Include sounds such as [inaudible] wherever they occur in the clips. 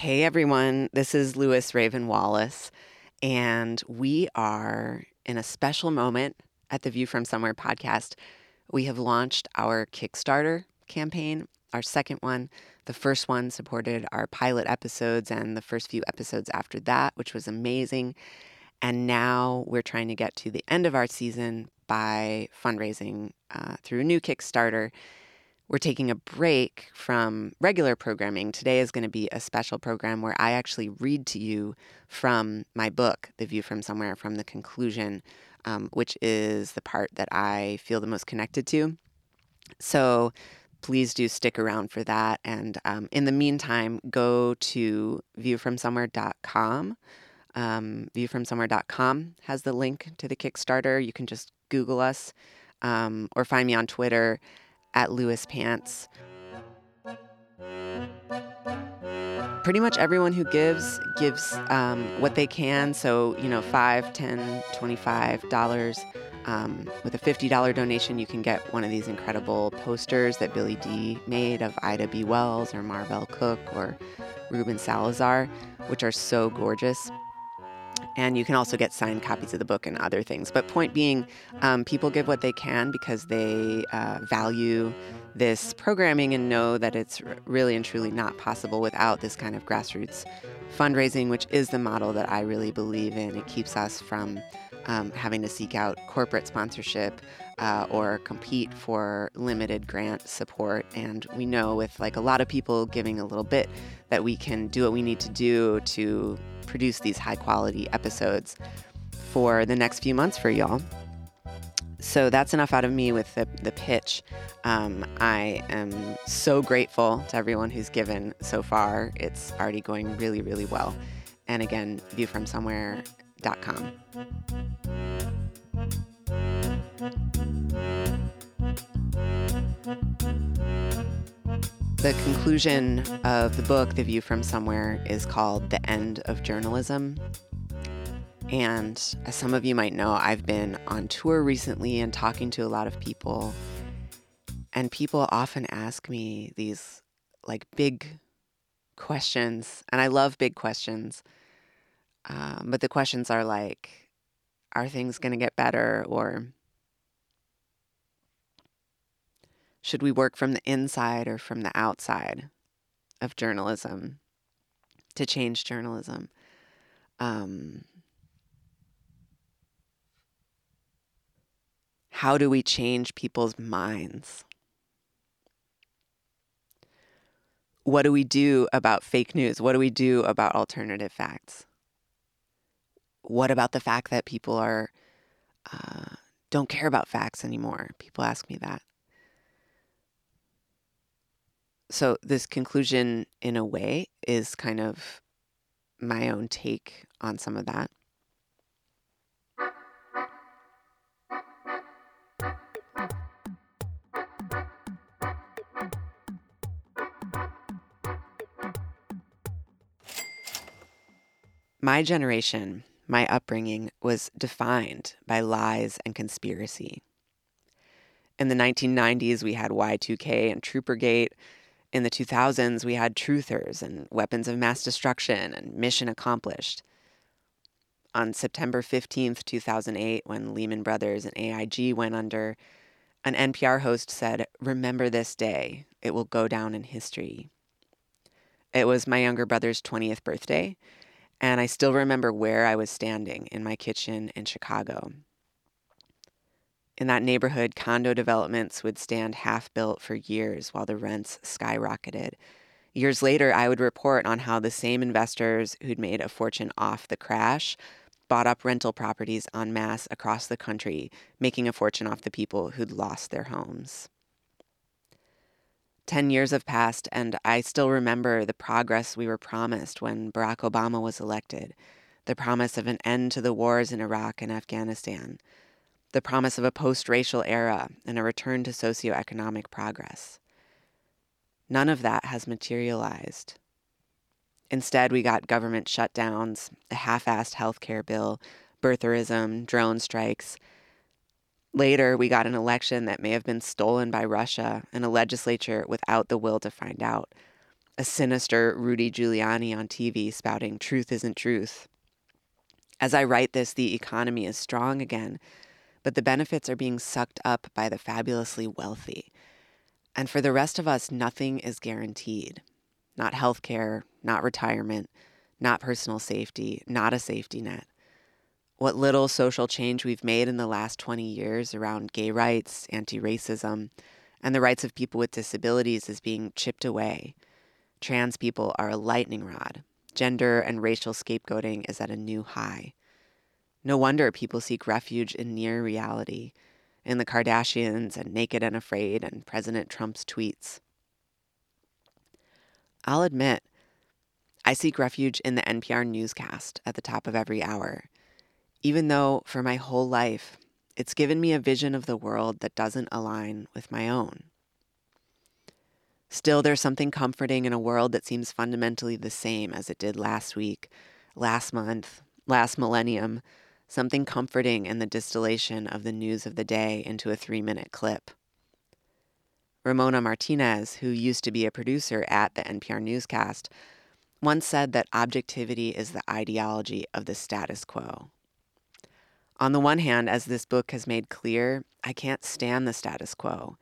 Hey everyone, this is Lewis Raven Wallace, and we are in a special moment at the View from Somewhere podcast. We have launched our Kickstarter campaign, our second one. The first one supported our pilot episodes and the first few episodes after that, which was amazing. And now we're trying to get to the end of our season by fundraising uh, through a new Kickstarter we're taking a break from regular programming. Today is going to be a special program where I actually read to you from my book, The View from Somewhere, from the conclusion, um, which is the part that I feel the most connected to. So please do stick around for that. And um, in the meantime, go to viewfromsomewhere.com. Um, viewfromsomewhere.com has the link to the Kickstarter. You can just Google us um, or find me on Twitter at Lewis Pants. Pretty much everyone who gives gives um, what they can. So, you know, five, ten, twenty-five dollars. Um, with a $50 donation, you can get one of these incredible posters that Billy D made of Ida B. Wells or Marvel Cooke or Ruben Salazar, which are so gorgeous. And you can also get signed copies of the book and other things. But point being, um, people give what they can because they uh, value this programming and know that it's really and truly not possible without this kind of grassroots fundraising, which is the model that I really believe in. It keeps us from um, having to seek out corporate sponsorship uh, or compete for limited grant support. And we know with like a lot of people giving a little bit that we can do what we need to do to produce these high quality episodes for the next few months for y'all. So that's enough out of me with the, the pitch. Um, I am so grateful to everyone who's given so far. It's already going really, really well. And again, viewfromsomewhere.com. The conclusion of the book, The View from Somewhere, is called The End of Journalism. And as some of you might know, I've been on tour recently and talking to a lot of people. And people often ask me these like big questions. And I love big questions. Um, but the questions are like, are things going to get better? Or Should we work from the inside or from the outside of journalism to change journalism? Um, how do we change people's minds? What do we do about fake news? What do we do about alternative facts? What about the fact that people are uh, don't care about facts anymore? People ask me that. So this conclusion in a way is kind of my own take on some of that My generation, my upbringing, was defined by lies and conspiracy. In the 1990s, we had Y2K and Troopergate, in the 2000s, we had truthers and weapons of mass destruction and mission accomplished. On September 15th, 2008, when Lehman Brothers and AIG went under, an NPR host said, Remember this day. It will go down in history. It was my younger brother's 20th birthday, and I still remember where I was standing in my kitchen in Chicago. In that neighborhood, condo developments would stand half built for years while the rents skyrocketed. Years later, I would report on how the same investors who'd made a fortune off the crash bought up rental properties en masse across the country, making a fortune off the people who'd lost their homes. Ten years have passed, and I still remember the progress we were promised when Barack Obama was elected the promise of an end to the wars in Iraq and Afghanistan, the promise of a post racial era and a return to socioeconomic progress. None of that has materialized. Instead, we got government shutdowns, a half assed healthcare bill, birtherism, drone strikes. Later, we got an election that may have been stolen by Russia and a legislature without the will to find out. a sinister Rudy Giuliani on TV spouting truth isn't truth. As I write this, the economy is strong again, but the benefits are being sucked up by the fabulously wealthy. And for the rest of us, nothing is guaranteed. Not health care, not retirement, not personal safety, not a safety net. What little social change we've made in the last 20 years around gay rights, anti racism, and the rights of people with disabilities is being chipped away. Trans people are a lightning rod. Gender and racial scapegoating is at a new high. No wonder people seek refuge in near reality, in the Kardashians and Naked and Afraid and President Trump's tweets. I'll admit, I seek refuge in the NPR newscast at the top of every hour, even though for my whole life it's given me a vision of the world that doesn't align with my own. Still, there's something comforting in a world that seems fundamentally the same as it did last week, last month, last millennium, something comforting in the distillation of the news of the day into a three minute clip. Ramona Martinez, who used to be a producer at the NPR newscast, once said that objectivity is the ideology of the status quo. On the one hand, as this book has made clear, I can't stand the status quo.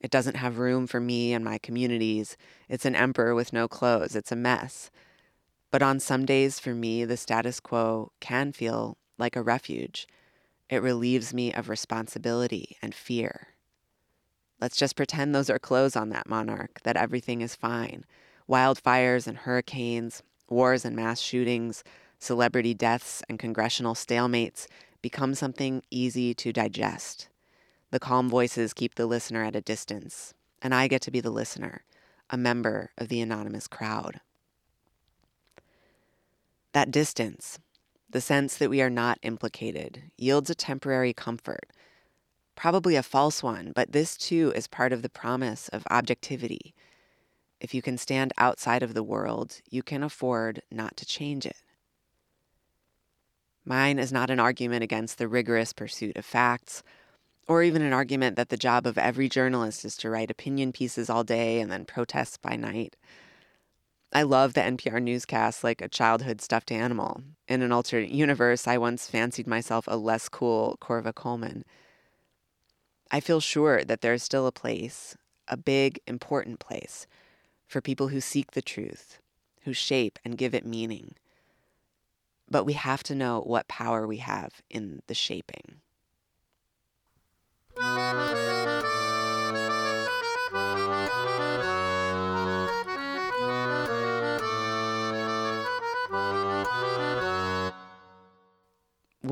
It doesn't have room for me and my communities. It's an emperor with no clothes. It's a mess. But on some days, for me, the status quo can feel like a refuge. It relieves me of responsibility and fear. Let's just pretend those are clothes on that monarch, that everything is fine. Wildfires and hurricanes, wars and mass shootings, celebrity deaths and congressional stalemates become something easy to digest. The calm voices keep the listener at a distance, and I get to be the listener, a member of the anonymous crowd. That distance, the sense that we are not implicated, yields a temporary comfort, probably a false one, but this too is part of the promise of objectivity. If you can stand outside of the world, you can afford not to change it. Mine is not an argument against the rigorous pursuit of facts, or even an argument that the job of every journalist is to write opinion pieces all day and then protest by night. I love the NPR newscast like a childhood stuffed animal. In an alternate universe, I once fancied myself a less cool Korva Coleman. I feel sure that there is still a place, a big, important place, for people who seek the truth, who shape and give it meaning but we have to know what power we have in the shaping.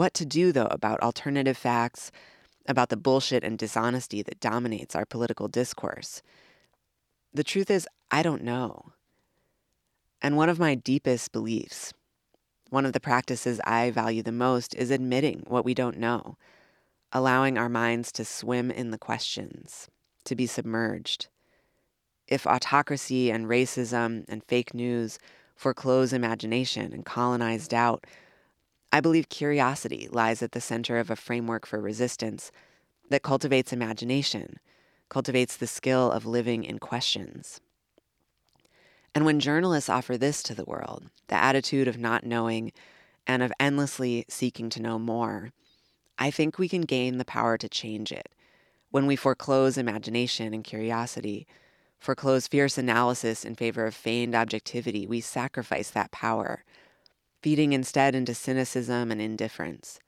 What to do, though, about alternative facts, about the bullshit and dishonesty that dominates our political discourse? The truth is, I don't know. And one of my deepest beliefs one of the practices I value the most is admitting what we don't know, allowing our minds to swim in the questions, to be submerged. If autocracy and racism and fake news foreclose imagination and colonize doubt, I believe curiosity lies at the center of a framework for resistance that cultivates imagination, cultivates the skill of living in questions. And when journalists offer this to the world, the attitude of not knowing and of endlessly seeking to know more, I think we can gain the power to change it. When we foreclose imagination and curiosity, foreclose fierce analysis in favor of feigned objectivity, we sacrifice that power, feeding instead into cynicism and indifference.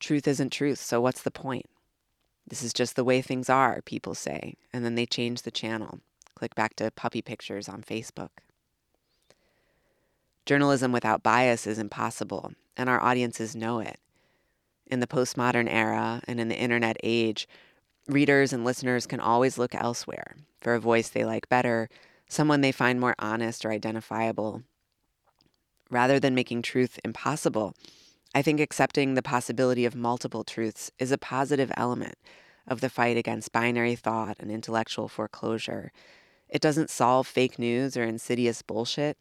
Truth isn't truth, so what's the point? This is just the way things are, people say, and then they change the channel click back to puppy pictures on Facebook. Journalism without bias is impossible, and our audiences know it. In the postmodern era and in the internet age, readers and listeners can always look elsewhere for a voice they like better, someone they find more honest or identifiable. Rather than making truth impossible, I think accepting the possibility of multiple truths is a positive element of the fight against binary thought and intellectual foreclosure it doesn't solve fake news or insidious bullshit,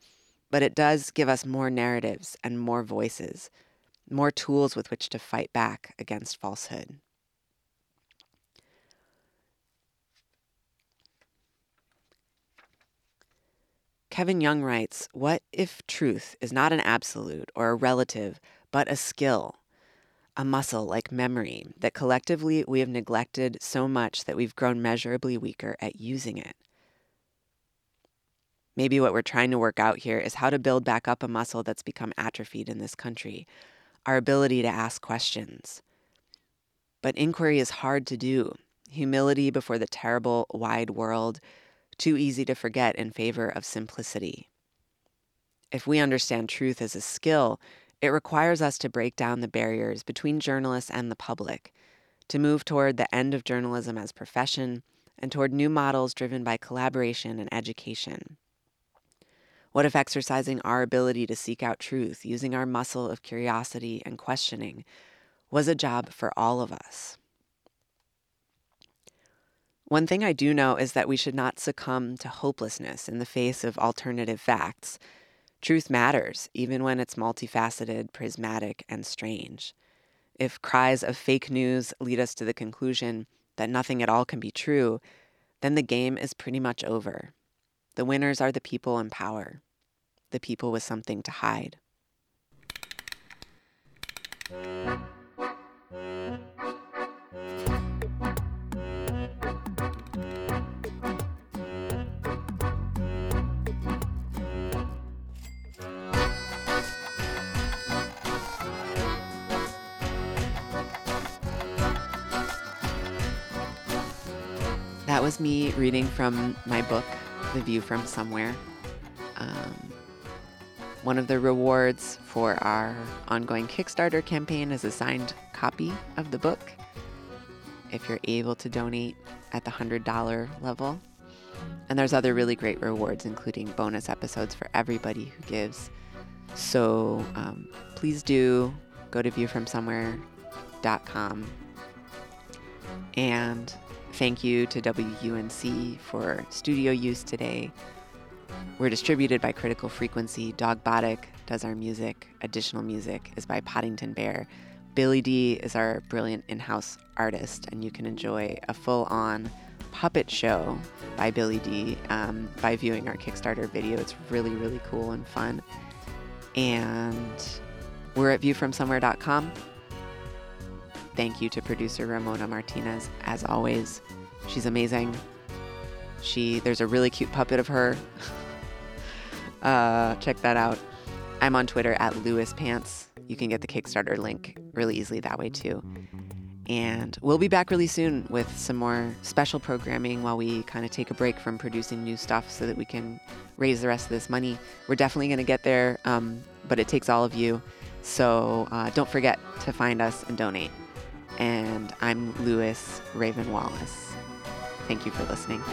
but it does give us more narratives and more voices, more tools with which to fight back against falsehood. Kevin Young writes What if truth is not an absolute or a relative, but a skill, a muscle like memory that collectively we have neglected so much that we've grown measurably weaker at using it? Maybe what we're trying to work out here is how to build back up a muscle that's become atrophied in this country our ability to ask questions. But inquiry is hard to do. Humility before the terrible, wide world too easy to forget in favor of simplicity. If we understand truth as a skill, it requires us to break down the barriers between journalists and the public, to move toward the end of journalism as profession and toward new models driven by collaboration and education. What if exercising our ability to seek out truth, using our muscle of curiosity and questioning, was a job for all of us? One thing I do know is that we should not succumb to hopelessness in the face of alternative facts. Truth matters, even when it's multifaceted, prismatic, and strange. If cries of fake news lead us to the conclusion that nothing at all can be true, then the game is pretty much over. The winners are the people in power, the people with something to hide. That was me reading from my book, The View from Somewhere. Um, one of the rewards for our ongoing Kickstarter campaign is a signed copy of the book if you're able to donate at the $100 level. And there's other really great rewards, including bonus episodes for everybody who gives. So um, please do go to viewfromsomewhere.com and Thank you to WUNC for studio use today. We're distributed by Critical Frequency. Dogbotic does our music. Additional music is by Poddington Bear. Billy D is our brilliant in house artist, and you can enjoy a full on puppet show by Billy D um, by viewing our Kickstarter video. It's really, really cool and fun. And we're at viewfromsomewhere.com. Thank you to producer Ramona Martinez, as always. She's amazing. She there's a really cute puppet of her. [laughs] uh, check that out. I'm on Twitter at Lewis Pants. You can get the Kickstarter link really easily that way too. And we'll be back really soon with some more special programming while we kind of take a break from producing new stuff so that we can raise the rest of this money. We're definitely going to get there, um, but it takes all of you. So uh, don't forget to find us and donate and I'm Lewis Raven Wallace. Thank you for listening.